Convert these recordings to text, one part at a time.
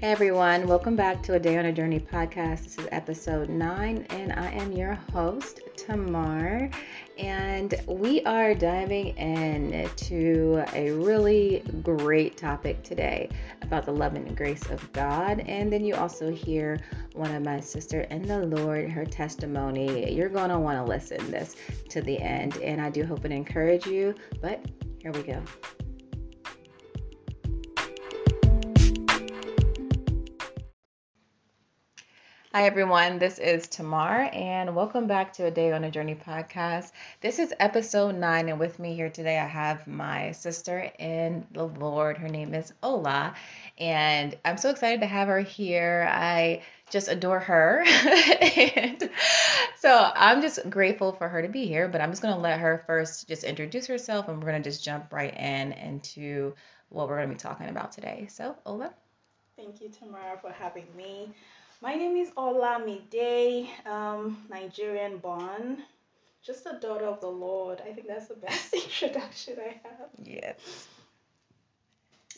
Hey everyone, welcome back to a Day on a Journey podcast. This is episode nine, and I am your host, Tamar. And we are diving into a really great topic today about the love and grace of God. And then you also hear one of my sister in the Lord, her testimony. You're going to want to listen this to the end, and I do hope it encourage you. But here we go. Hi, everyone. This is Tamar, and welcome back to a Day on a Journey podcast. This is episode nine, and with me here today, I have my sister in the Lord. Her name is Ola, and I'm so excited to have her here. I just adore her, and so I'm just grateful for her to be here. But I'm just going to let her first just introduce herself, and we're going to just jump right in into what we're going to be talking about today. So, Ola. Thank you, Tamara, for having me. My name is Olamide, um, Nigerian born, just a daughter of the Lord. I think that's the best introduction I have. Yes.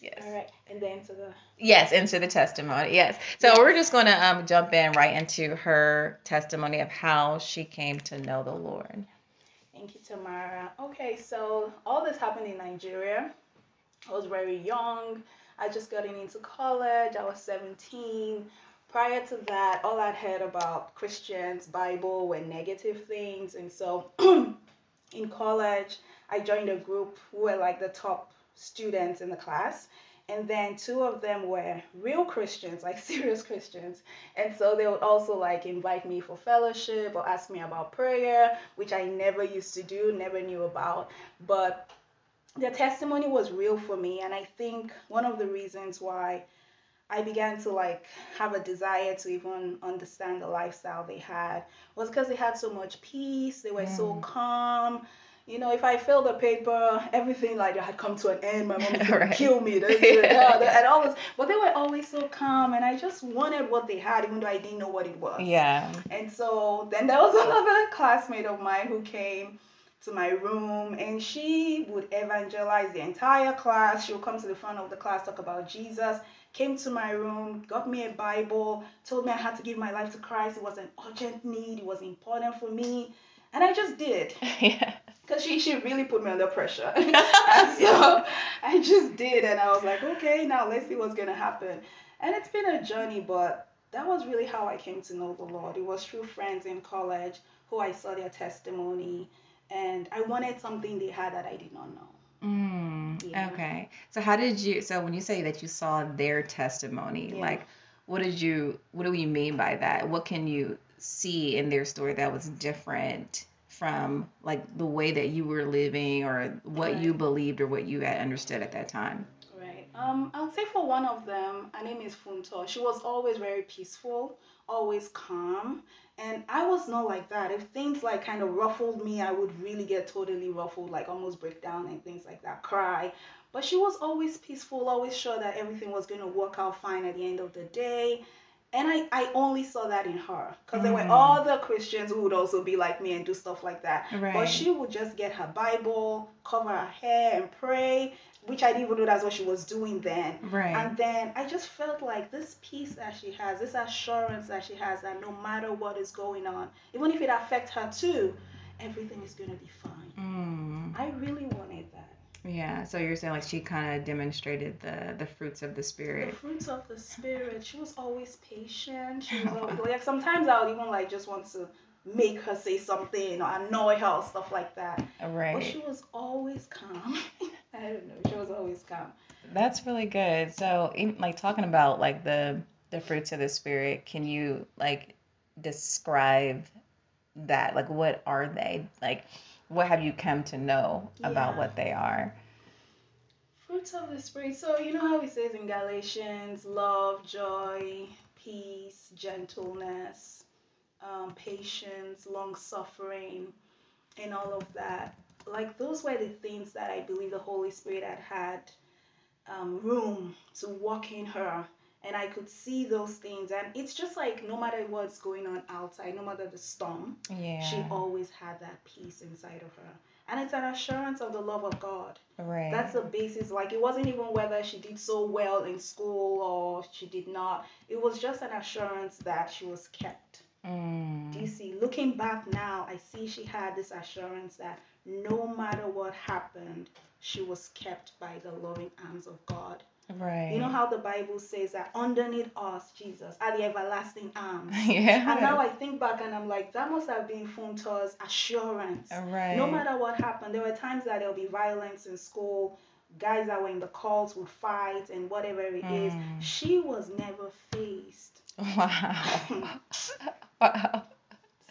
Yes. All right, and then to the Yes, into the testimony. Yes. So Yes. we're just going to um, jump in right into her testimony of how she came to know the Lord. thank you, Tamara. Okay, so all this happened in Nigeria. I was very young. I just got into college. I was 17. Prior to that, all I'd heard about Christians, Bible, were negative things, and so in college, I joined a group who were like the top students in the class. And then two of them were real Christians, like serious Christians. And so they would also like invite me for fellowship or ask me about prayer, which I never used to do, never knew about. But their testimony was real for me. And I think one of the reasons why I began to like have a desire to even understand the lifestyle they had was because they had so much peace. They were so Mm. calm. You know, if I failed a paper, everything like had come to an end. My mom gonna Right. kill me, this, that, and all this. But they were always so calm, and I just wanted what they had, even though I didn't know what it was. Yeah. And so then there was another classmate of mine who came to my room and she would evangelize the entire class. She would come to the front of the class, talk about Jesus, came to my room, got me a Bible, told me I had to give my life to Christ. It was an urgent need, it was important for me. And I just did. yeah. Because she, she really put me under pressure. and so I just did. And I was like, okay, now let's see what's going to happen. And it's been a journey, but that was really how I came to know the Lord. It was through friends in college who I saw their testimony. And I wanted something they had that I did not know. Mm, Yeah. Okay. So how did you? So when you say that you saw their testimony, Yeah. like, what did you? What do you mean by that? What can you see in their story that was different from like the way that you were living, or what you believed, or what you had understood at that time? Um, I'll say for one of them, her name is Funto. She was always very peaceful, always calm, and I was not like that. If things like kind of ruffled me, I would really get totally ruffled, like almost break down and things like that, cry. But she was always peaceful, always sure that everything was going to work out fine at the end of the day. And I, I only saw that in her because there were Mm. other Christians who would also be like me and do stuff like that. Right. But she would just get her Bible, cover her hair, and pray, which I didn't even know that's what she was doing then. Right. And then I just felt like this peace that she has, this assurance that she has that no matter what is going on, even if it affects her too, everything is going to be fine. Mm. I really wanted that. Yeah, so you're saying like she kind of demonstrated the the fruits of the spirit. The fruits of the spirit. She was always patient. She was always like sometimes I would even like just want to make her say something or annoy her or stuff like that. Right. But she was always calm. I don't know. She was always calm. That's really good. So, in, like talking about like the the fruits of the spirit, can you like describe that? Like what are they? Like what have you come to know about Yeah. what they are? Fruits of the spirit. So you know how it says in Galatians, love, joy, peace, gentleness, um, patience, long suffering, and all of that. Like those were the things that I believe the Holy Spirit had had um, room to walk in her. And I could see those things. And it's just like no matter what's going on outside, no matter the storm, Yeah. she always had that peace inside of her. And it's an assurance of the love of God. Right. That's the basis. Like it wasn't even whether she did so well in school or she did not. It was just an assurance that she was kept. Mm. Do you see? Looking back now, I see she had this assurance that no matter what happened, she was kept by the loving arms of God. Right. You know how the Bible says that underneath us, Jesus, are the everlasting arms. yeah. And now I think back and I'm like, that must have been Funto's assurance. Right. No matter what happened, there were times that there'll be violence in school, guys that were in the cults would fight and whatever it is. Mm. She was never faced. Wow. wow.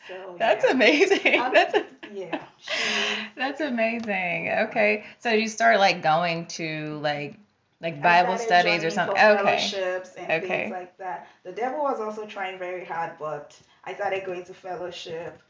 So That's yeah. amazing. I'm- That's yeah. That's amazing. Okay. So you start like going to like like Bible studies or something. Okay. Fellowships and Okay. things like that. The devil was also trying very hard, but I started going to fellowship.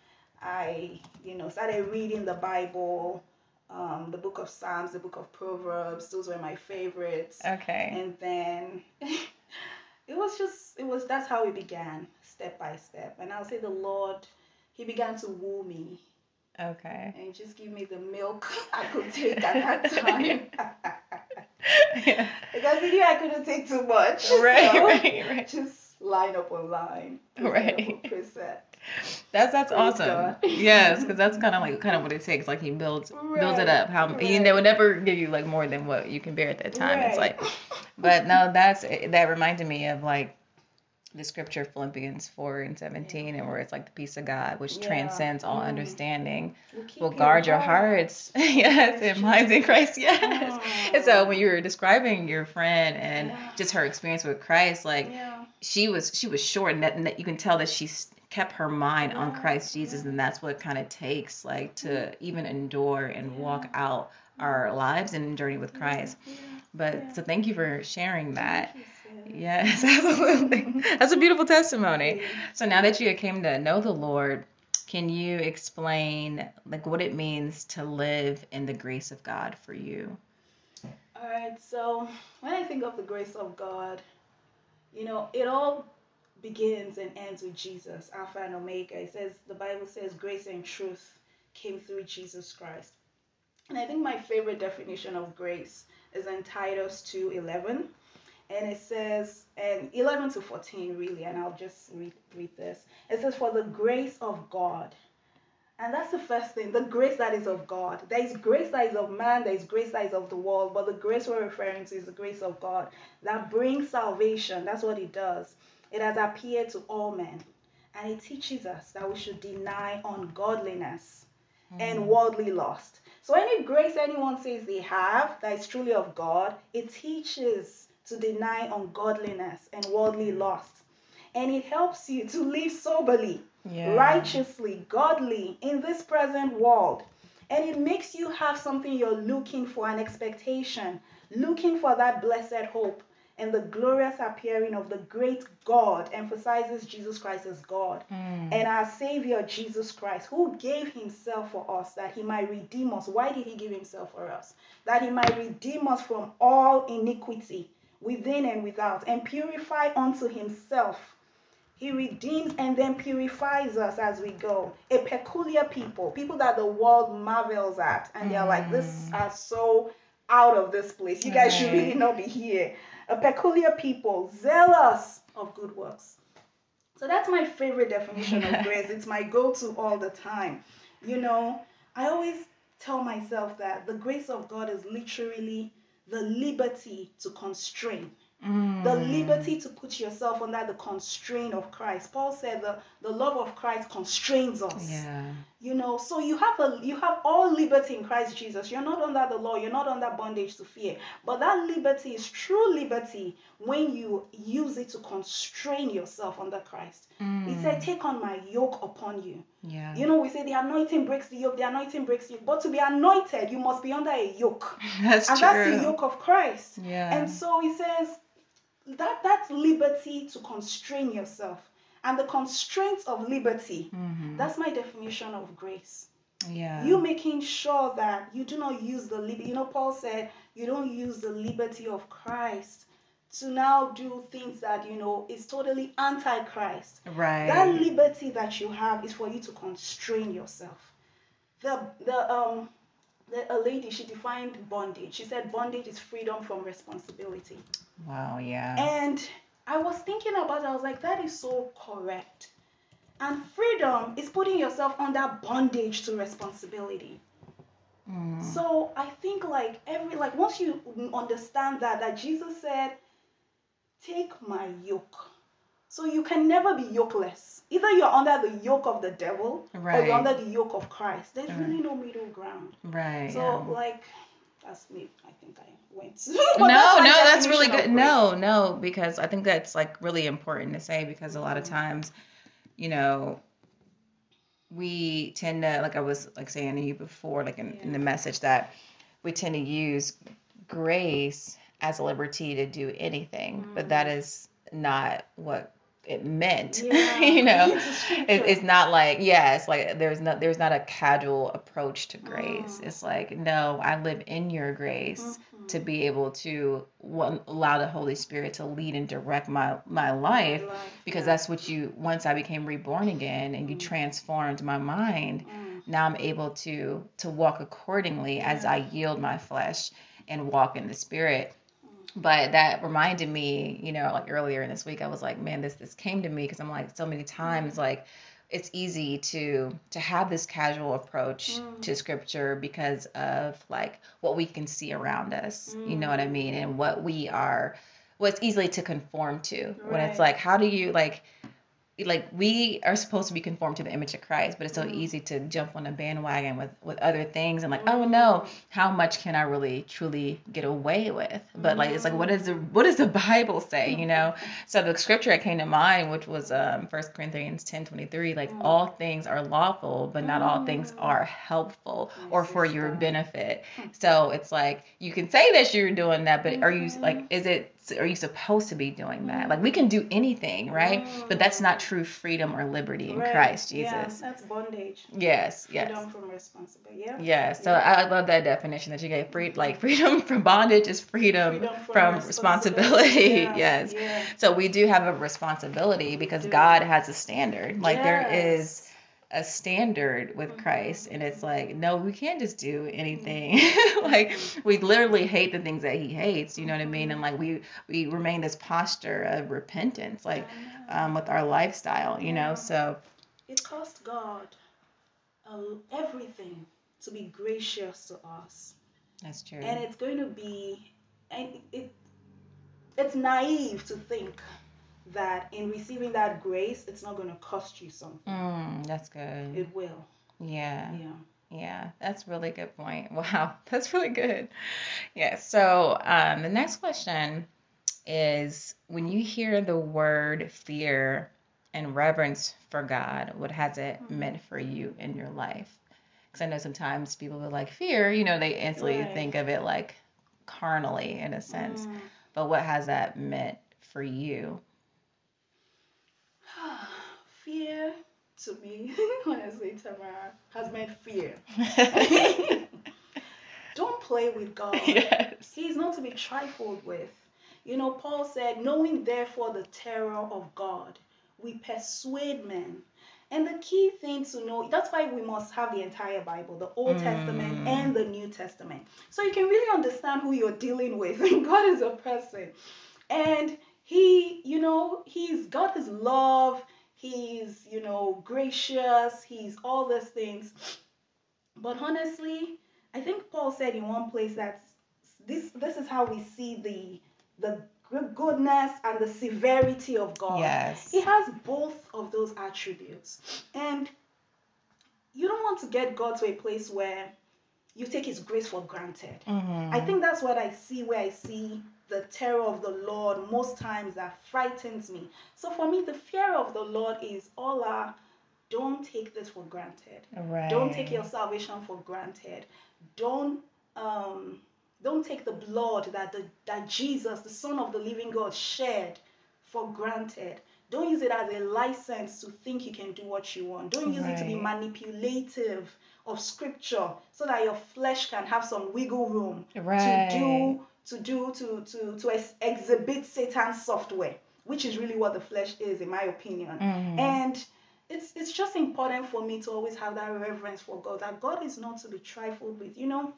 I, you know, started reading the Bible, um, the book of Psalms, the book of Proverbs. Those were my favorites. Okay. And then it was just, it was, that's how it began, step by step. And I'll say the Lord, He began to woo me Okay. and just give me the milk I could take at that time. yeah. Because he knew I couldn't take too much. Right, so right, right. Just line up on line. Right. precept. That's that's Praise awesome. Yes, because that's kind of like kind of what it takes. Like he builds builds it up. How right. know would never give you like more than what you can bear at that time. It's like, but no, that's that reminded me of like the scripture Philippians four and seventeen, and where it's like the peace of God, which Yeah. transcends all Mm. understanding, Will will guard your heart. hearts. yes, and minds in Christ. Yes. Mm. And so when you were describing your friend and Yeah. just her experience with Christ, like Yeah. she was she was short and that, and that you can tell that she kept her mind on Christ Jesus yeah. and that's what kind of takes like to even endure and walk out our lives and journey with Christ. Yeah. But Yeah. so thank you for sharing that. Thank you, sis. Yes, absolutely. Mm-hmm. That's a beautiful testimony. So now that you came to know the Lord, can you explain like what it means to live in the grace of God for you? All right. So when I think of the grace of God, you know, it all begins and ends with Jesus, Alpha and Omega. It says the Bible says grace and truth came through Jesus Christ. And I think my favorite definition of grace is in Titus 2:11. And it says, and 11 to 14 really, and I'll just read, read this. It says, For the grace of God. And that's the first thing, the grace that is of God. There is grace that is of man, there is grace that is of the world, but the grace we're referring to is the grace of God that brings salvation. That's what it does. It has appeared to all men. And it teaches us that we should deny ungodliness hmm. and worldly lust. So any grace anyone says they have that is truly of God, it teaches to deny ungodliness and worldly lust. And it helps you to live soberly, Yeah. righteously, godly in this present world. And it makes you have something you're looking for, an expectation, looking for that blessed hope and the glorious appearing of the great God emphasizes Jesus Christ as God Mm. and our Savior Jesus Christ, who gave Himself for us that He might redeem us. Why did He give Himself for us? That He might redeem us from all iniquity within and without and purify unto Himself. He redeems and then purifies us as we go. A peculiar people, people that the world marvels at, and they're like, "This mm. are so out of this place. You guys should really not be here." A peculiar people, zealous of good works. So that's my favorite definition of grace. It's my go-to all the time. You know, I always tell myself that the grace of God is literally the liberty to constrain Mm. the liberty to put yourself under the constraint of Christ. Paul said the, the love of Christ constrains us. Yeah. You know, so you have a you have all liberty in Christ Jesus. You're not under the law, you're not under bondage to fear. But that liberty is true liberty when you use it to constrain yourself under Christ. He mm. said, Take on my yoke upon you. Yeah. You know, we say the anointing breaks the yoke, the anointing breaks the yoke. But to be anointed, you must be under a yoke. That's and true. that's the yoke of Christ. Yeah. And so he says that that's liberty to constrain yourself. And the constraints of liberty, Mhm. that's my definition of grace. Yeah. You making sure that you do not use the liberty. You know, Paul said you don't use the liberty of Christ to now do things that, you know, is totally anti-Christ. right. That liberty that you have is for you to constrain yourself. The the um the, a lady she defined bondage. She said bondage is freedom from responsibility. Wow, yeah. And I was thinking about it. I was like, that is so correct. And freedom is putting yourself under bondage to responsibility. Mm. So I think like every like once you understand that that Jesus said, "Take my yoke," so you can never be yokeless. Either you're under the yoke of the devil right. or you're under the yoke of Christ. There's Right. really no middle ground. Right. So yeah. like that's me. I think I went. no, that's no, that's really good. No, no, because I think that's like really important to say because a lot of times, you know, we tend to like I was like saying to you before, like in, in the message that we tend to use grace as a liberty to do anything, but that is not what it meant. Yeah. you know, It's it, it's not like yeah, it's like there's not there's not a casual approach to grace. Mm. It's like no, I live in your grace Mhm. to be able to one, allow the Holy Spirit to lead and direct my my life Life, because yeah. that's what you once I became reborn again and you transformed my mind Mm. now I'm able to to walk accordingly as I yield my flesh and walk in the spirit but that reminded me you know like earlier in this week I was like man this this came to me because I'm like so many times like it's easy to to have this casual approach Mm. to scripture because of like what we can see around us you know what i mean and what we are what's easily to conform to. When it's like how do you like like we are supposed to be conformed to the image of Christ, but it's so easy to jump on a bandwagon with with other things and like, oh no, how much can I really truly get away with? But like it's like what is the what does the Bible say, you know? So the scripture that came to mind, which was um First Corinthians ten twenty three, like all things are lawful, but not all things are helpful or for your benefit. So it's like you can say that you're doing that, but are you like is it are you supposed to be doing that? Like we can do anything, right? Mm-hmm. But that's not true freedom or liberty in Right. Christ Yeah, Jesus. that's bondage. Yes, yes. Freedom from responsibility. Yeah. Yes, so I love that definition that you gave. Free, like freedom from bondage is freedom, Freedom from from responsibility. responsibility. yes. Yeah. So we do have a responsibility because. God has a standard. Like there Yes. is a standard with Christ, and it's like no, we can't just do anything. Mm-hmm. like we literally hate the things that He hates. You know what I mean? And like we we remain this posture of repentance, like um, with our lifestyle. You know, so It cost God uh, everything to be gracious to us. that's true. and it's going to be and it it's naive to think that in receiving that grace it's not going to cost you something Mm, that's good. it will Yeah. yeah Yeah, that's a really good point. Wow, that's really good. Yeah, so um, the next question is when you hear the word fear and reverence for God, what has it meant for you in your life? Because I know sometimes people are like, fear, you know, they instantly Right. think of it like carnally in a sense. Mm. But what has that meant for you? fear to me honestly tamara has meant fear don't play with god yes. He is not to be trifled with. You know, Paul said, knowing therefore the terror of God, we persuade men. And the key thing to know, that's why we must have the entire Bible, the Old mm. Testament and the New Testament. So you can really understand who you're dealing with. God is a person. And he, you know, he's got his love, he's, you know, gracious, he's all these things. But honestly, I think Paul said in one place that this this is how we see the the goodness and the severity of God. Yes. He has both of those attributes. And you don't want to get God to a place where you take his grace for granted. Mhm. I think that's what I see where I see the terror of the Lord most times that frightens me. So for me, the fear of the Lord is all our don't take this for granted. Right. Don't take your salvation for granted. Don't um don't take the blood that the that Jesus, the Son of the Living God, shed for granted. Don't use it as a license to think you can do what you want. Don't use it to be manipulative of scripture so that your flesh can have some wiggle room Right. to do to do to to to ex- exhibit Satan's software, which is really what the flesh is, in my opinion. Mhm. And it's it's just important for me to always have that reverence for God. That God is not to be trifled with. You know,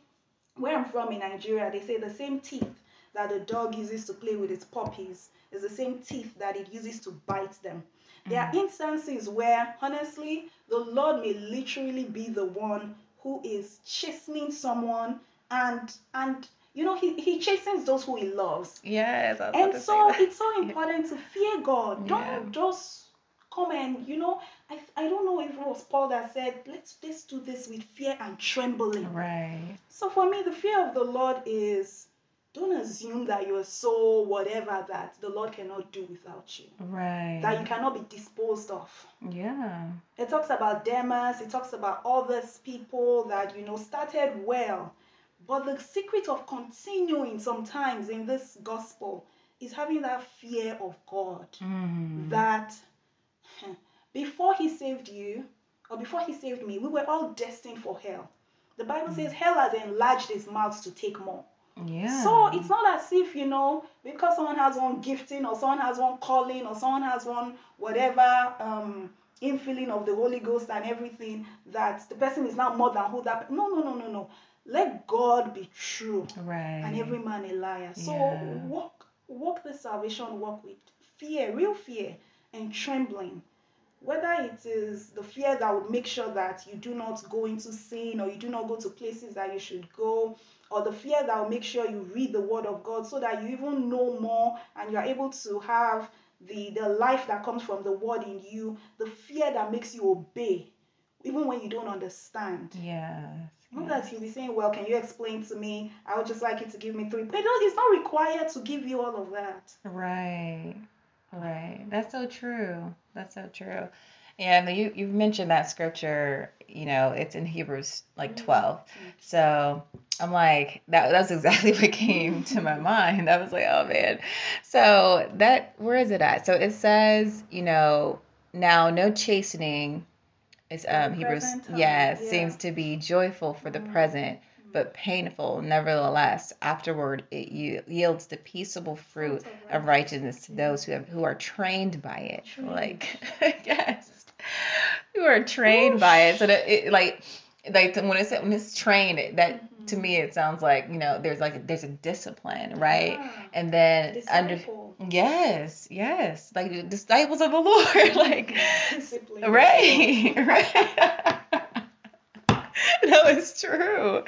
where I'm from in Nigeria, they say the same teeth that the dog uses to play with its puppies is the same teeth that it uses to bite them. There are instances where, honestly, the Lord may literally be the one who is chastening someone and and you know he, he chastens those who he loves. Yes. I was about And so it's so important to fear God. Don't Yeah. just come and you know I, I don't know if it was Paul that said let's let's do this with fear and trembling. Right. So for me, the fear of the Lord is don't assume that you're so whatever that the Lord cannot do without you, Right. that you cannot be disposed of. Yeah. It talks about Demas, it talks about all these people that you know started well. But the secret of continuing sometimes in this gospel is having that fear of God Mm. that before he saved you or before he saved me, we were all destined for hell. The Bible says hell has enlarged his mouth to take more. Yeah. So it's not as if, you know, because someone has one gifting or someone has one calling or someone has one whatever um infilling of the Holy Ghost and everything that the person is now more than who that no no no no no. Let God be true right. and every man a liar. So Yeah. walk walk the salvation walk with fear, real fear and trembling. Whether it is the fear that would make sure that you do not go into sin or you do not go to places that you should go, or the fear that will make sure you read the word of God so that you even know more and you are able to have the, the life that comes from the word in you, the fear that makes you obey, even when you don't understand. Yes. Not that you'll be saying, Well, can you explain to me? I would just like you to give me three. But it's not required to give you all of that. Right. Right. That's so true. That's so true. Yeah, and you you mentioned that scripture, you know, it's in Hebrews like mm-hmm. 12. So I'm like, that that's exactly what came to my mind. I was like, oh man. So that where is it at? So it says, you know, now no chastening the um Hebrews yes, yeah. seems to be joyful for the present, but painful nevertheless. Afterward it yields the peaceable fruit Fruit of righteousness to those who have who are trained by it. Trained. Like yes. Who are trained by it. So that it like like when it's when it's trained, that mm-hmm. to me it sounds like, you know, there's like there's a discipline, right? Yeah. And then under Yes, yes. Like the disciples of the Lord. like Discipline. Right, right. no, it's true.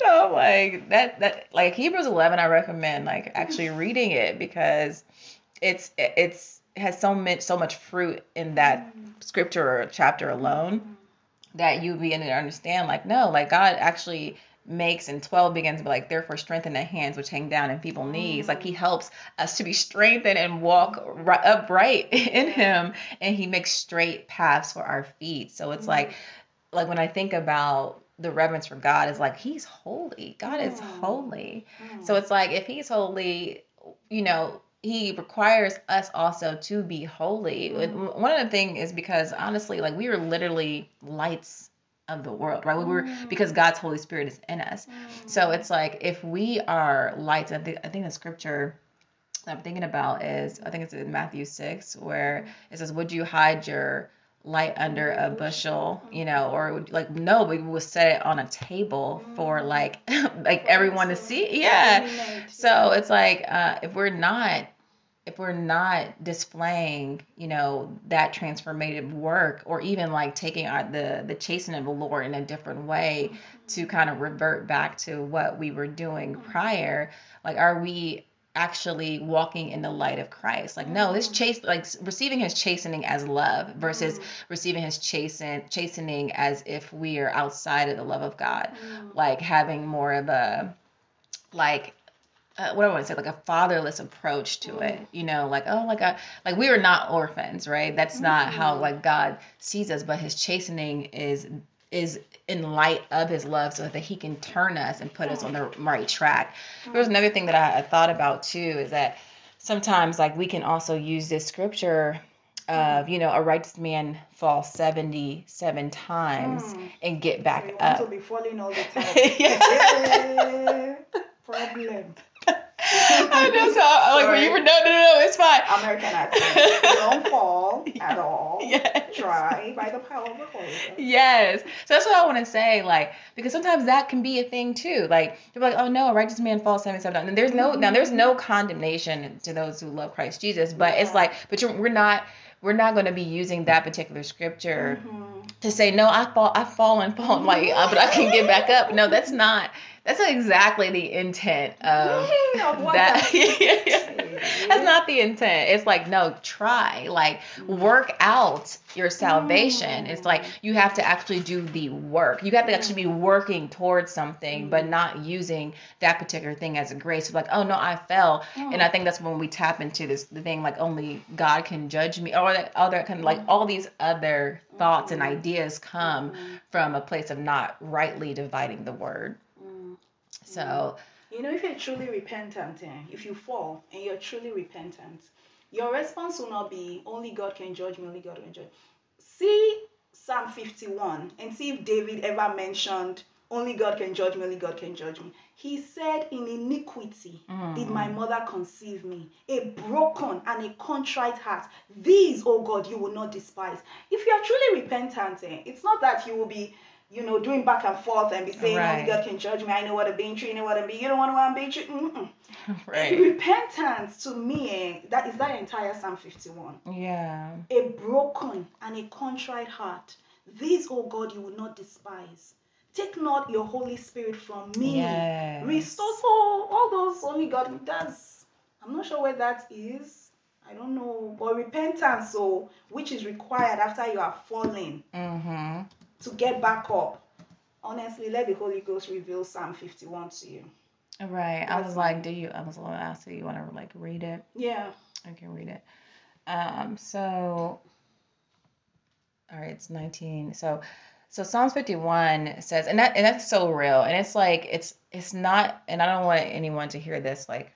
So like that that like Hebrews 11 I recommend like actually reading it because it's it's has so much so much fruit in that mm-hmm. scripture or chapter alone mm-hmm. That you begin to understand like no like God actually makes and 12 begins with like therefore strengthen the hands which hang down and feeble knees. Like he mm. helps us to be strengthened and walk right, upright in him and he makes straight paths for our feet. So it's like mm. like when i think about the reverence for god is like he's holy. God is Mm. holy. Mm. So it's like if he's holy you know he requires us also to be holy. And mm-hmm. one of the things is because honestly like we are literally lights of the world right? We were mm-hmm. because god's holy spirit is in us. Mm-hmm. So it's like if we are lights i think i think the scripture I'm thinking about is I think it's in Matthew 6 where it says, Would you hide your light under a bushel? You know, or like, no, we will set it on a table for like, like everyone to see. Yeah. So it's like, uh, if we're not, if we're not displaying, you know, that transformative work, or even like taking our, the the chastening of the Lord in a different way to kind of revert back to what we were doing prior, like, are we actually walking in the light of Christ. Like, no, this mm. chase, like receiving his chastening as love versus mm. receiving his chasten, chastening as if we are outside of the love of God. Mm. Like having more of a, like, uh, what do I want to say, like a fatherless approach to it, you know, like oh, like a like we are not orphans, right? That's not how like God sees us, but His chastening is is in light of His love, so that He can turn us and put us on the right track. There's another thing that I, I thought about too is that sometimes like we can also use this scripture of you know a righteous man falls 77 times hmm. and get back up to be falling all the time. Yeah. Yeah. Problem. I know, so I- like when you were no, no, no, no, it's fine. American accent. Don't fall at all. Yes. Try by the power of the Holy Ghost. Yes. So that's what I want to say, like, because sometimes that can be a thing too. Like, you're like, oh no, a righteous man falls seven seven times. And there's no now there's no condemnation to those who love Christ Jesus, but it's like, but you're, we're not we're not going to be using that particular scripture Mhm. to say no, I fall, I've fallen, fallen, like, uh, but I can get back up. No, that's not. That's not exactly the intent of that. that- That's not the intent. It's like no, try, like mm-hmm. work out your salvation. It's like mm-hmm. you have to actually do the work. You have to actually be working towards something, but mm-hmm. not using that particular thing as a grace. Like, oh no, I fell, and I oh. think that's when we tap into this thing like only God can judge me, or that other kind of like all these other thoughts and ideas come from a place of not rightly dividing the word. So You know, if you're truly repentant, eh, if you fall and you're truly repentant, your response will not be, only God can judge me, only God can judge. See Psalm 51 and see if David ever mentioned, only God can judge me, only God can judge me. He said, In iniquity did my mother conceive me, a broken and a contrite heart. These, oh God, you will not despise. If you are truly repentant, eh, it's not that you will be you know, doing back and forth and be saying, Right. only God can judge me. I know what I'm being know what I'm being. You don't want to I'm being true. Mm-mm. right, Repentance to me, eh, that is that entire Psalm 51. yeah, A broken and a contrite heart. These, oh God, you will not despise. Take not your Holy Spirit from me. Yes. Restore so all those only God does. I'm not sure where that is. I don't know. But repentance, so which is required after you are fallen mm-hmm. To get back up. Honestly, let the Holy Ghost reveal Psalm 51 to you. Right. I was like, do you? I was going to ask you. You want to like read it? Yeah. I can read it. Um. So. All right. It's 19. So. So Psalms 51 says, and that and that's so real, and it's like it's it's not, and I don't want anyone to hear this like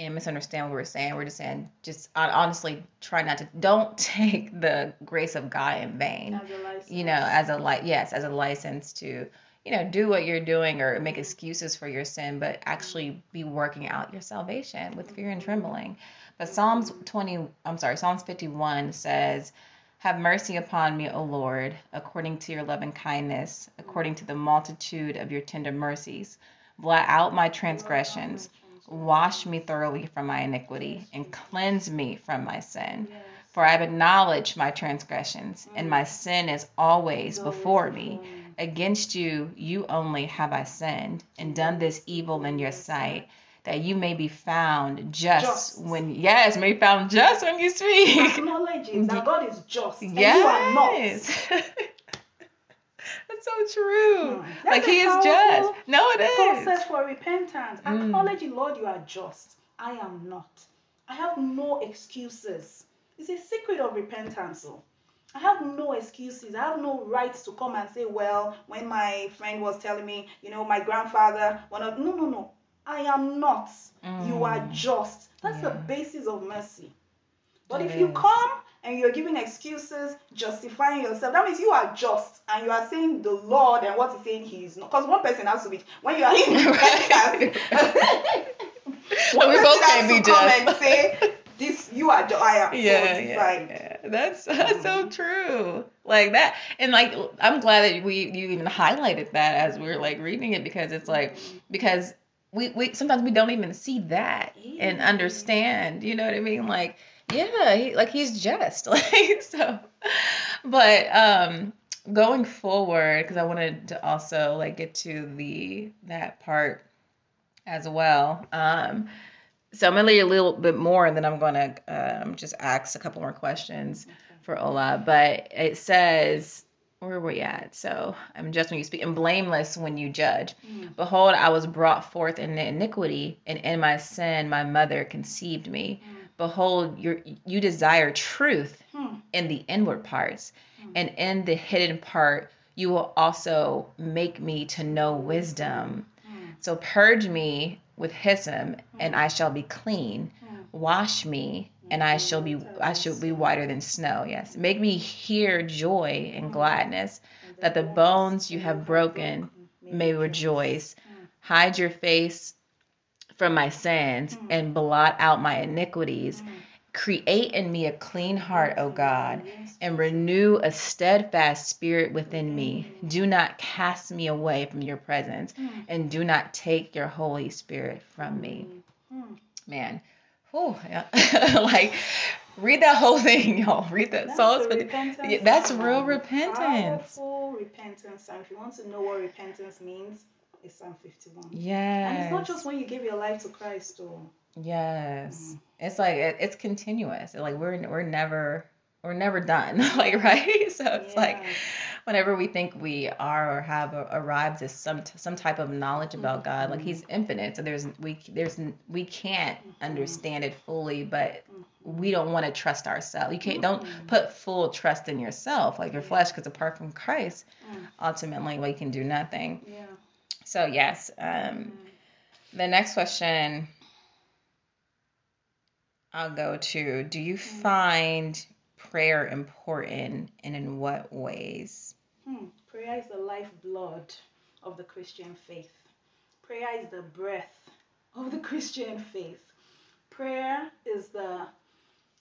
and misunderstand what we're saying. We're just saying, just hon- honestly, try not to. Don't take the grace of God in vain. License. you know, as a like yes, as a license to, you know, do what you're doing or make excuses for your sin, but actually be working out your salvation with fear and trembling. But Psalms 20, I'm sorry, Psalms 51 says, "Have mercy upon me, O Lord, according to your loving kindness, according to the multitude of your tender mercies. Blot out my transgressions, wash me thoroughly from my iniquity, and cleanse me from my sin." Yes. For I have acknowledged my transgressions, and my sin is always before me. Against you, you only have I sinned, and done this evil in your sight, that you may be found just, Just. when, yes, may be found just when you speak. Acknowledge it that God is just and you are not. That's so true. That's Like he is just. No, it is. Process for repentance. Mm. Acknowledge Lord, you are just. I am not. I have no excuses. It's a secret of repentance. So. I have no excuses. I have no right to come and say, well, when my friend was telling me, you know, my grandfather, one of no, no, no. I am not. You are Mm. just. That's the basis of mercy. But It if you come and you're giving excuses, justifying yourself, that means you are just and you are saying the Lord and what he's saying he is not. Because one person has to be when you are in repentance. one we both can't be to come just. and say, This you are I am. yeah, so yeah, yeah. That's that's so true. Like that, and like I'm glad that we you even highlighted that as we were like reading it because it's like because we we sometimes we don't even see that and understand. You know what I mean? Like yeah, he, like he's just like so. But um, going forward, because I wanted to also like get to the that part as well. Um, so I'm gonna read a little bit more, and then I'm gonna um, just ask a couple more questions for Ola. But it says, where are we at? So I'm just when you speak, and blameless when you judge. Mm. Behold, I was brought forth in iniquity, and in my sin my mother conceived me. Behold, you you desire truth Hmm. in the inward parts, and in the hidden part you will also make me to know wisdom. Hmm. So purge me with hyssop, and I shall be clean. Hmm. Wash me, and I shall be I shall be whiter than snow. Yes, make me hear joy and hmm. gladness, that the bones you have broken may rejoice. Hmm. Hide your face from my sins hmm. and blot out my iniquities. Create in me a clean heart, O God, and renew a steadfast spirit within me. Do not cast me away from your presence, and do not take your Holy Spirit from me. Man, whew, yeah. like read that whole thing, y'all. Read that. That's Psalms the 50. repentance Yeah, that's real repentance. Powerful repentance. And if you want to know what repentance means, it's Psalm 51. Yeah. And it's not just when you give your life to Christ, though. Yes. Mm-hmm. It's like it, it's continuous. Like we're we're never we're never done. like right? So it's like whenever we think we are or have arrived at some some type of knowledge about mm-hmm. God, like He's infinite. So there's we there's we can't mm-hmm. understand it fully, but we don't want to trust ourselves. You can't don't put full trust in yourself, like your flesh, because apart from Christ, Mm. ultimately we can do nothing. Yeah. So yes, um, the next question I'll go to: Do you find prayer important, and in what ways? Hmm. Prayer is the lifeblood of the Christian faith. Prayer is the breath of the Christian faith. Prayer is the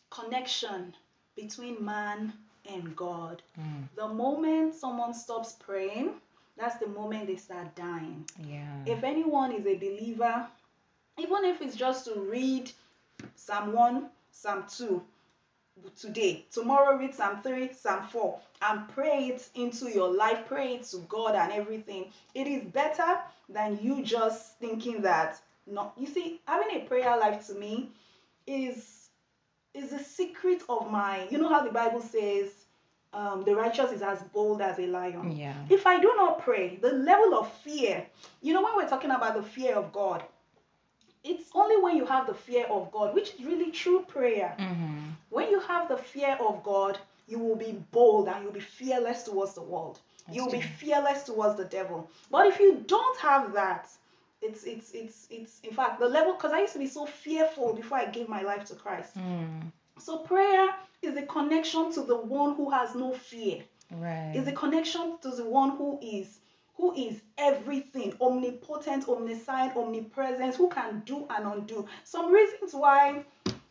connection between man and God. Mm, The moment someone stops praying, that's the moment they start dying. yeah. If anyone is a believer, even if it's just to read Psalm 1, Psalm 2 today, tomorrow read Psalm 3, Psalm 4, and pray it into your life, pray it to God and everything. It is better than you just thinking that no you see having a prayer life to me is is the secret of my you know how the bible says um, the righteous is as bold as a lion yeah. if I do not pray, the level of fear, you know, when we're talking about the fear of God, it's only when you have the fear of God, which is really true prayer. Mm-hmm. When you have the fear of God, you will be bold and you'll be fearless towards the world. you'll be fearless towards the devil. But if you don't have that, it's it's it's it's in fact the level because I used to be so fearful before I gave my life to Christ. Mm, So prayer is a connection to the one who has no fear right. is a connection to the one who is who is everything omnipotent omniscient omnipresent who can do and undo. Some reasons why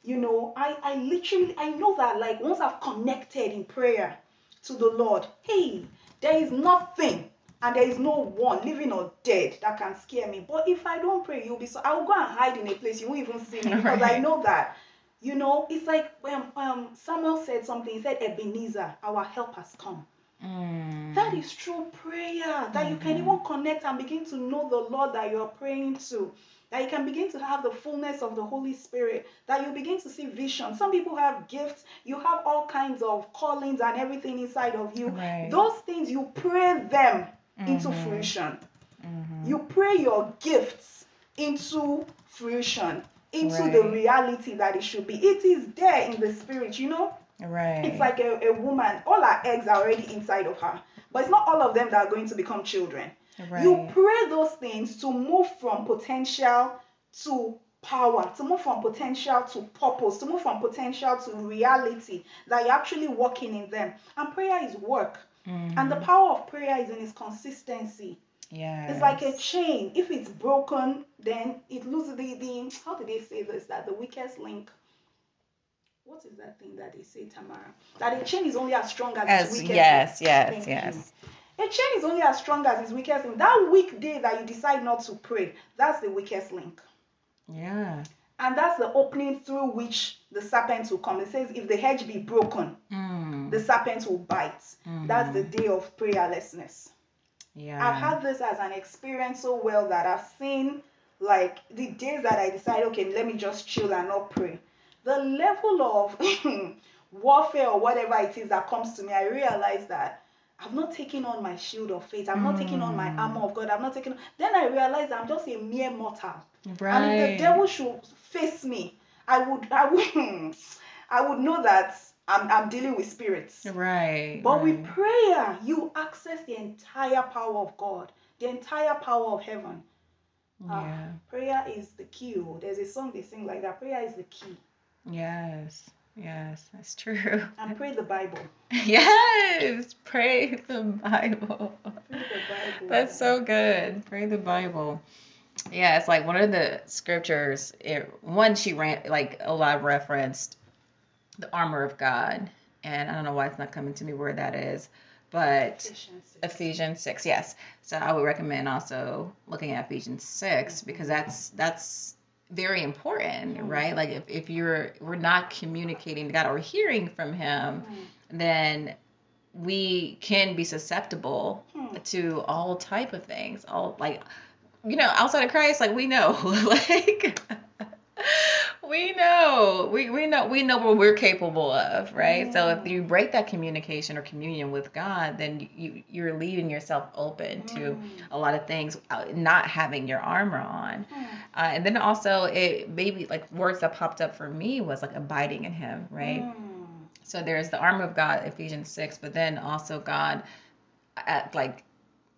you know i i literally i know that like once i've connected in prayer to the lord hey there is nothing and there is no one living or dead that can scare me. But if i don't pray you'll be so i'll go and hide in a place you won't even see me because i know that you know it's like um, um samuel said something he said ebenezer our help has come. Mm, that is true prayer. That you can even connect and begin to know the Lord that you are praying to. That you can begin to have the fullness of the Holy Spirit. That you begin to see vision. Some people have gifts. You have all kinds of callings and everything inside of you. Right. Those things you pray them into Mhm. fruition. mhm. You pray your gifts into fruition, into the reality that it should be. It is there in the spirit, you know. Right. It's like a, a woman, all her eggs are already inside of her. But it's not all of them that are going to become children. right. You pray those things to move from potential to power, to move from potential to purpose, to move from potential to reality, that you're actually working in them. And prayer is work. And the Mhm. power of prayer is in its consistency. Yes. It's like a chain. If it's broken, then it loses the, the how do they say this? That the weakest link. What is that thing that they say, Tamara? That a chain is only as strong as, its weakest yes, link. yes, Thank yes. you. A chain is only as strong as its weakest link. That weak day that you decide not to pray, that's the weakest link. Yeah. And that's the opening through which the serpent will come. It says, if the hedge be broken, Mm. the serpent will bite. That's the day of prayerlessness. Yeah. I've had this as an experience so well that I've seen like the days that I decide, okay, let me just chill and not pray. The level of warfare or whatever it is that comes to me, I realize that I've not taken on my shield of faith. I'm not taking on my Mm. armor of God. I'm not taking. Then I realize I'm just a mere mortal. right. And if the devil should face me, I would, I would, I would know that I'm, I'm dealing with spirits. Right. But right. with prayer, you access the entire power of God, the entire power of heaven. Ah, Yeah. prayer is the key. oh. There's a song they sing like that. Prayer is the key. Yes. Yes. That's true. And pray the Bible. Yes. Pray the Bible. Pray the Bible. That's so good. Pray the Bible. Yeah, it's like one of the scriptures. It, one she ran like a lot referenced the armor of God, and I don't know why it's not coming to me where that is, but Ephesians six. Ephesians six, yes. So I would recommend also looking at Ephesians six because that's that's very important, right? Like if, if you're we're not communicating to God or hearing from Him, then we can be susceptible Hmm. to all type of things. All like you know, outside of Christ, like we know, like we know, we we know we know what we're capable of, right? So if you break that communication or communion with God, then you you're leaving yourself open to a lot of things, uh, not having your armor on. Uh, and then also it maybe like words that popped up for me was like abiding in Him, right? Mm. So there's the armor of God, Ephesians 6, but then also God at like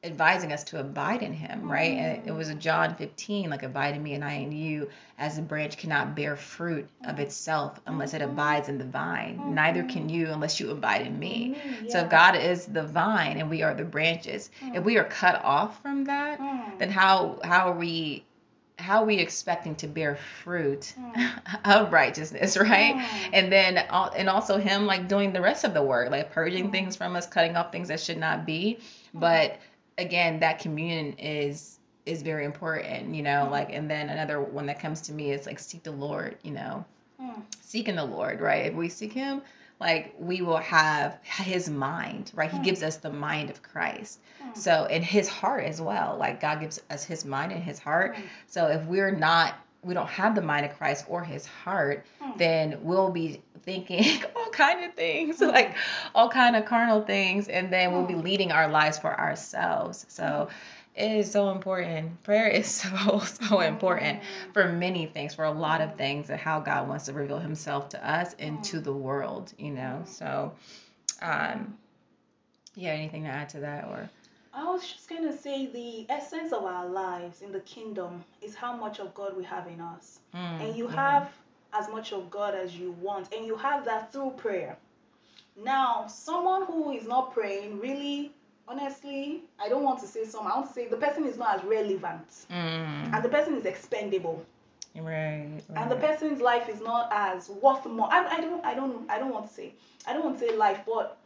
advising us to abide in him, right? And it was a John 15, like abide in me and I in you, as a branch cannot bear fruit of itself unless it abides in the vine. Neither can you unless you abide in me. Mm, So if God is the vine and we are the branches, if we are cut off from that, Mm. then how how are we how are we expecting to bear fruit Mm. of righteousness, right? Mm. And then and also him like doing the rest of the work, like purging Mm. things from us, cutting off things that should not be. But again, that communion is is very important, you know, Mm. like and then another one that comes to me is like seek the Lord, you know. Mm. Seeking the Lord, right? If we seek him, like we will have his mind, right? He Mm. gives us the mind of Christ. Mm. So in his heart as well. Like God gives us his mind and his heart. Mm. So if we're not we don't have the mind of Christ or his heart, Mm. then we'll be thinking all kind of things, Mm. like all kind of carnal things, and then we'll be Mm. leading our lives for ourselves. So it is so important. Prayer is so so important Mm. for many things, for a lot of things, and how God wants to reveal Himself to us and to the world. You know, so um, yeah. Anything to add to that, or I was just gonna say the essence of our lives in the kingdom is how much of God we have in us. Mm, and you mm. have as much of God as you want, and you have that through prayer. Now, someone who is not praying, really, honestly, I don't want to say some. I want to say the person is not as relevant, Mm, and the person is expendable, right, and the person's life is not as worth more. I, I don't, I don't, I don't want to say, I don't want to say life, but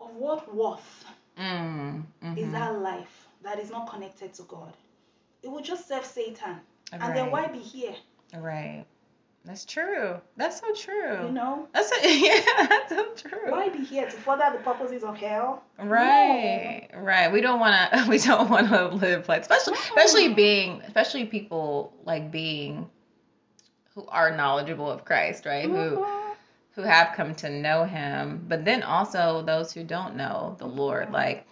of what worth Mm, is mhm. that life that is not connected to God? It will just serve Satan, and then why be here? Right. That's true. That's so true. You know. That's so, yeah, that's so true. Why be here to further the purposes of hell? Right, right. We don't want to. We don't want to live like, especially, especially being, especially people like being who are knowledgeable of Christ, right? Who Mhm. Who have come to know Him, but then also those who don't know the Lord, like,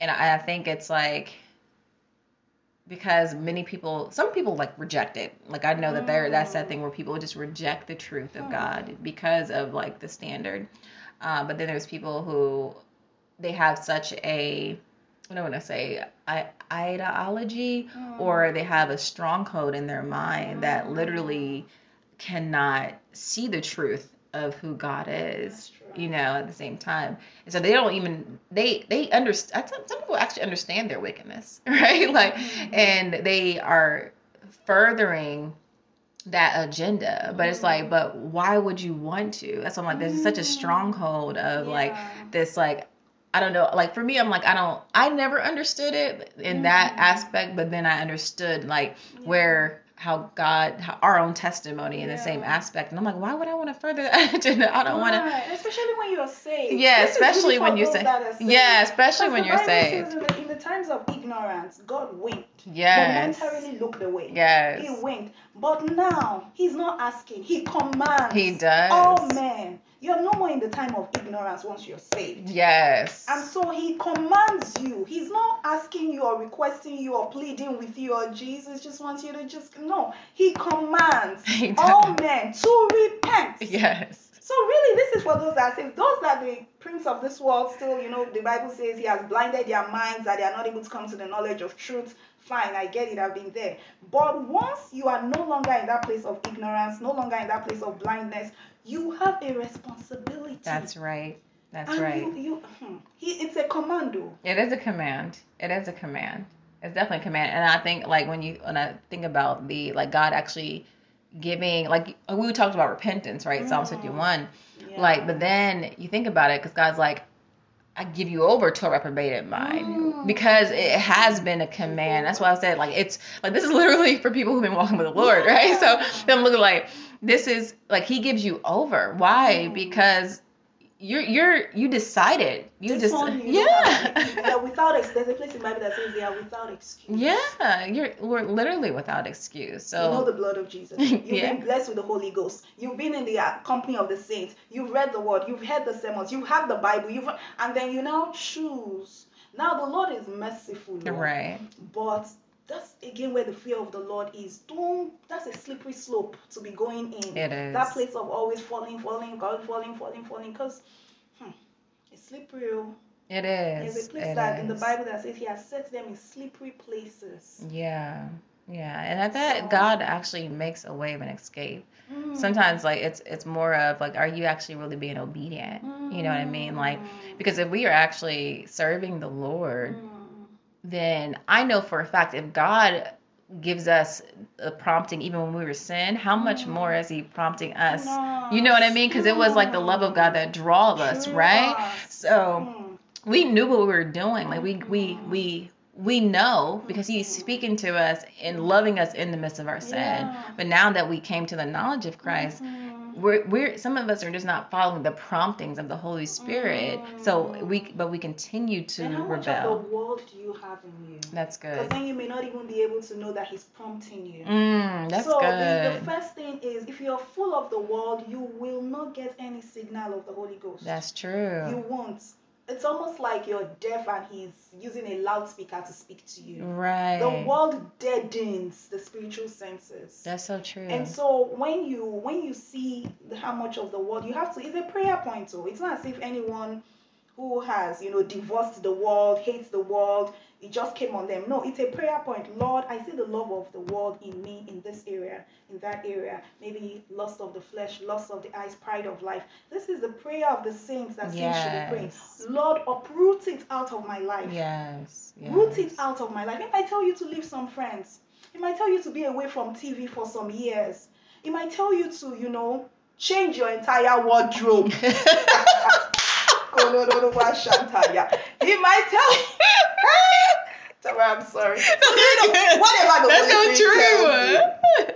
and I, think it's like because many people, some people like reject it. Like I know that there, that's that Mm. thing where people just reject the truth of Mm. God because of like the standard. Uh, but then there's people who they have such a what do I want to say I, ideology Mm. or they have a stronghold in their mind that Mm. literally cannot see the truth of who God is you know at the same time and so they don't even they they understand some, people actually understand their wickedness right like Mhm. and they are furthering that agenda but it's like Mhm. but why would you want to that's why i'm like there's such a Mm. stronghold of like this like I don't know like for me I'm like I don't I never understood it in that Mhm. aspect but then I understood like Yeah. where how God how our own testimony in the same aspect and I'm like why would I want to further that agenda I don't want to especially when you're saved. Yeah, especially when you're saved. yeah especially when you're saved in the, in the times of ignorance, God winked. yes Momentarily looked away. yes He winked. But now, He's not asking. He commands. he does Oh, man. You're no more in the time of ignorance once you're saved. yes And so he commands you. He's not asking you or requesting you or pleading with you or Jesus just wants you to just no. He commands He all men to repent. yes So really, this is for those that say those that the prince of this world still, you know, the Bible says he has blinded their minds that they are not able to come to the knowledge of truth. Fine, I get it, I've been there. But once you are no longer in that place of ignorance, no longer in that place of blindness, you have a responsibility. that's right that's and right You, you, hmm, he, it's a commando. it is a command it is a command It's definitely a command, and I think like when you when I think about the like God actually giving like we talked about repentance, right? Psalm Mm. 51. Yeah. Like, but then you think about it because God's like, I give you over to a reprobated mind Mm. because it has been a command. That's why I said like it's like this is literally for people who've been walking with the Lord, right? So them looking like this is like He gives you over. Why? Mm. Because you're you're you decided you just one, you don't have to- yeah. yeah, without ex- there's a place in Bible that says they are without excuse. Yeah, you're we're literally without excuse. So you know the blood of Jesus. You've Yeah. been blessed with the Holy Ghost. You've been in the uh, company of the saints. You've read the word. You've heard the sermons. You have the Bible. You've and then you now choose. Now the Lord is merciful, Lord. right. But that's again where the fear of the Lord is. Don't. That's a slippery slope to be going in. It is. That place of always falling, falling, falling, falling, falling, falling. Because hmm, it's slippery. oh. It There's a place it that in the. Bible that says He has set them in slippery places. Yeah. Yeah. And I thought So- God actually makes a way of an escape. Mm. Sometimes like it's it's more of like are you actually really being obedient? You know what I mean? Like Mm. because if we are actually serving the Lord, Mm. Then I know for a fact if God gives us a prompting even when we were sin, how much more is he prompting us? You know what I mean? Because it was like the love of God that drove us, right? So Mm. we knew what we were doing. Like we we we we know because he's speaking to us and loving us in the midst of our sin. But now that we came to the knowledge of Christ, Mm. We're we're some of us are just not following the promptings of the Holy Spirit. So we but we continue to And how much rebel. of the world do you have in you? That's good. Because then you may not even be able to know that He's prompting you. Mm, that's so The, the first thing is, if you're full of the world, you will not get any signal of the Holy Ghost. That's true. You won't. It's almost like you're deaf and He's using a loudspeaker to speak to you. Right. The world deadens the spiritual senses. That's so true. And so when you when you see how much of the world you have to, it's a prayer point. So it's not as if anyone who has you know divorced the world, hates the world, it just came on them. No, it's a prayer point. Lord, I see the love of the world in me in this area, in that area. Maybe lust of the flesh, lust of the eyes, pride of life. This is the prayer of the saints that saints should be praying. Lord, uproot it out of my life. Yes. yes. Root it out of my life. It might tell you to leave some friends. It might tell you to be away from TV for some years. It might tell you to, you know, change your entire wardrobe. It might tell you. Tamara, I'm sorry. whatever That's so true.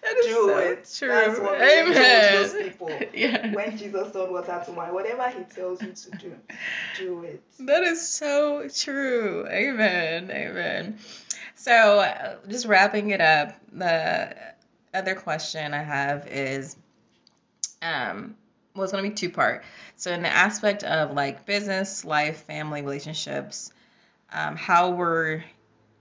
That Do it. true. That's what told those people. Yeah. When Jesus turned water to wine, whatever he tells you to do, do it. That is so true. Amen. Amen. So, uh, just wrapping it up, the other question I have is um well, it's going to be two part. So, in the aspect of like business, life, family, relationships, um, how were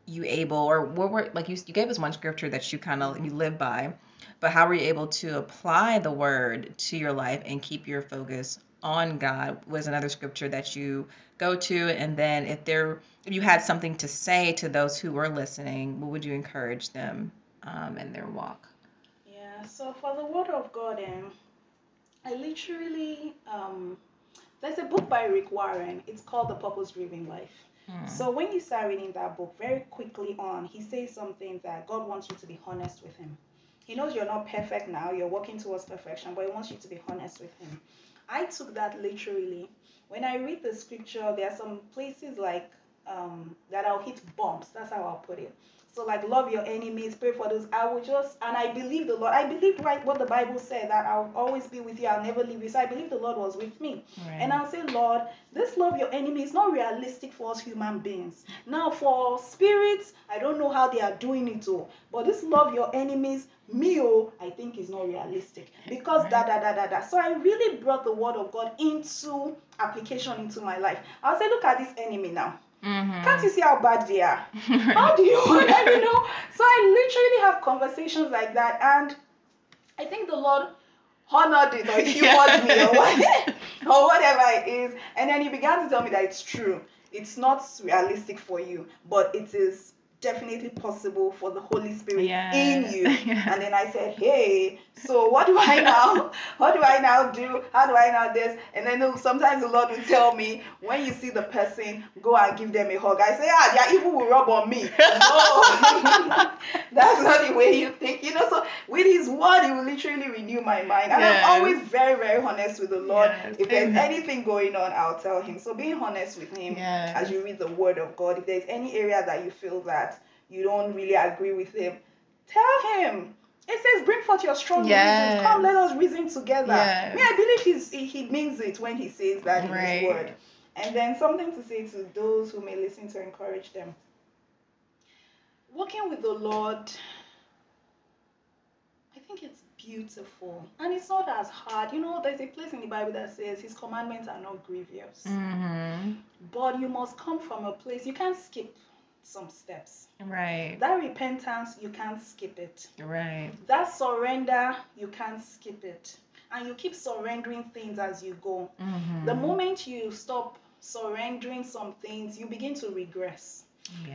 you able, or what were like you you gave us one scripture that you kind of you live by, but how were you able to apply the word to your life and keep your focus on God? Was another scripture that you go to, and then if there if you had something to say to those who were listening, what would you encourage them um, in their walk? Yeah, so for the word of God, um, I literally, um, there's a book by Rick Warren. It's called The Purpose Driven Life. Hmm. So when you start reading that book, very quickly on, he says something that God wants you to be honest with Him. He knows you're not perfect now, you're working towards perfection, but He wants you to be honest with Him. I took that literally. When I read the scripture, there are some places like um, that I'll hit bumps. That's how I'll put it. So like love your enemies, pray for those. I will just and I believe the Lord. I believe right what the Bible said that I'll always be with you. I'll never leave you. So I believe the Lord was with me. Right. And I'll say, Lord, this love your enemy is not realistic for us human beings. Now, for spirits, I don't know how they are doing it all. But this love your enemies, me, oh, I think is not realistic. Because da da da da da. So I really brought the word of God into application into my life. I'll say, look at this enemy now. Mhm. Can't you see how bad they are? How do you want to, you know? So I literally have conversations like that, and I think the Lord honored it or humored me or, what, or whatever it is. And then He began to tell me that it's true. It's not realistic for you, but it is definitely possible for the Holy Spirit Yes. in you. Yeah. And then I said, hey, so what do I now? what do I now do? How do I now this? And then sometimes the Lord will tell me, when you see the person, go and give them a hug. I say, ah, their evil will rub on me. No, that's not the way you think. You know, so with His word, He will literally renew my mind. And Yes. I'm always very, very honest with the Lord. Yes. If there's Amen. anything going on, I'll tell Him. So being honest with Him Yes. as you read the Word of God, if there's any area that you feel that you don't really agree with Him, tell Him. It says, "Bring forth your strong Yes. reasons. Come, let us reason together." Yes. Me, I believe he's, he he means it when he says that in His Word. And then something to say to those who may listen to encourage them. Working with the Lord, I think it's beautiful and it's not as hard. You know, there's a place in the Bible that says His commandments are not grievous. Mm-hmm. But you must come from a place, you can't skip some steps. Right. That repentance, you can't skip it. Right. That surrender, you can't skip it. And you keep surrendering things as you go. Mm-hmm. The moment you stop surrendering some things, you begin to regress.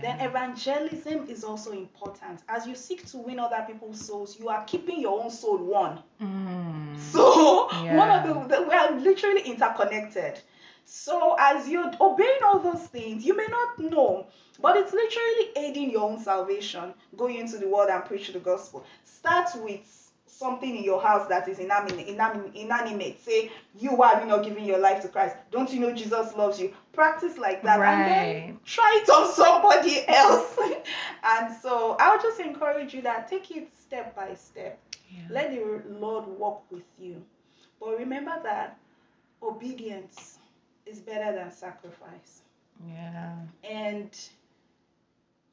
Then evangelism is also important. As you seek to win other people's souls, you are keeping your own soul one. Mm. So Yeah. one of the, the we are literally interconnected. So as you're obeying all those things, you may not know, but it's literally aiding your own salvation. Going into the world and preach the gospel. Start with something in your house that is inanimate. inanimate, inanimate. Say you are not giving your life to Christ. Don't you know Jesus loves you? Practice like that, and then try it on somebody else. and so I'll just encourage you that take it step by step. Yeah. Let the Lord walk with you. But remember that obedience is better than sacrifice. Yeah. And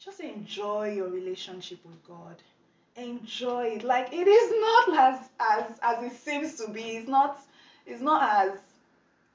just enjoy your relationship with God. Enjoy it. Like it is not as as as it seems to be. It's not it's not as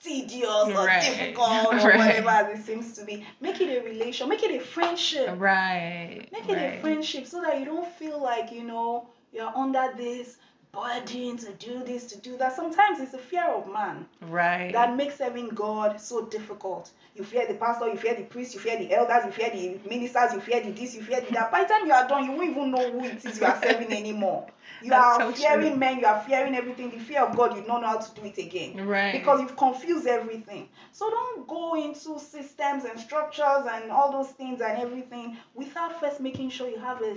tedious or Right. difficult or Right. whatever as it seems to be. Make it a relation, make it a friendship. Right. Make it a friendship so that you don't feel like, you know, you're under this burden to do this, to do that. Sometimes it's the fear of man Right. that makes serving God so difficult. You fear the pastor, you fear the priest, you fear the elders, you fear the ministers, you fear the this, you fear the that. By the time you are done, you won't even know who it is you are serving anymore. You That's are so fearing true. men, you are fearing everything. The fear of God, you don't know how to do it again right. because you've confused everything. So don't go into systems and structures and all those things and everything without first making sure you have a,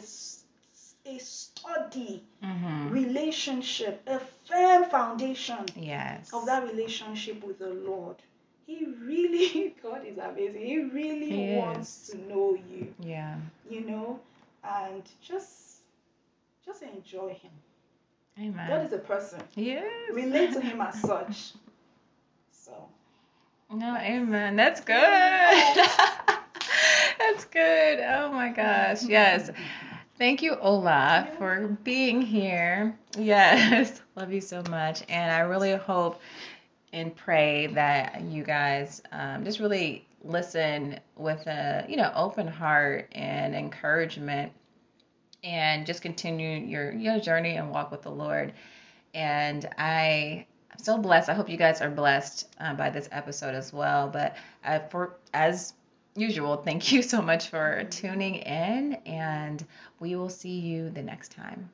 a study mm-hmm. relationship, a firm foundation Yes. of that relationship with the Lord. He really, God is amazing. He really He wants to know you, Yeah. you know, and just just enjoy him. Amen. God is a person. Yes. Relate to him as such. So No, amen. That's good. That's good. Oh my gosh. Yes. Thank you, Ola, for being here. Yes. Love you so much. And I really hope and pray that you guys um, just really listen with a you know open heart and encouragement and just continue your your journey and walk with the Lord. And I I'm so blessed. I hope you guys are blessed uh, by this episode as well. But uh, for as usual, thank you so much for mm-hmm. tuning in, and we will see you the next time.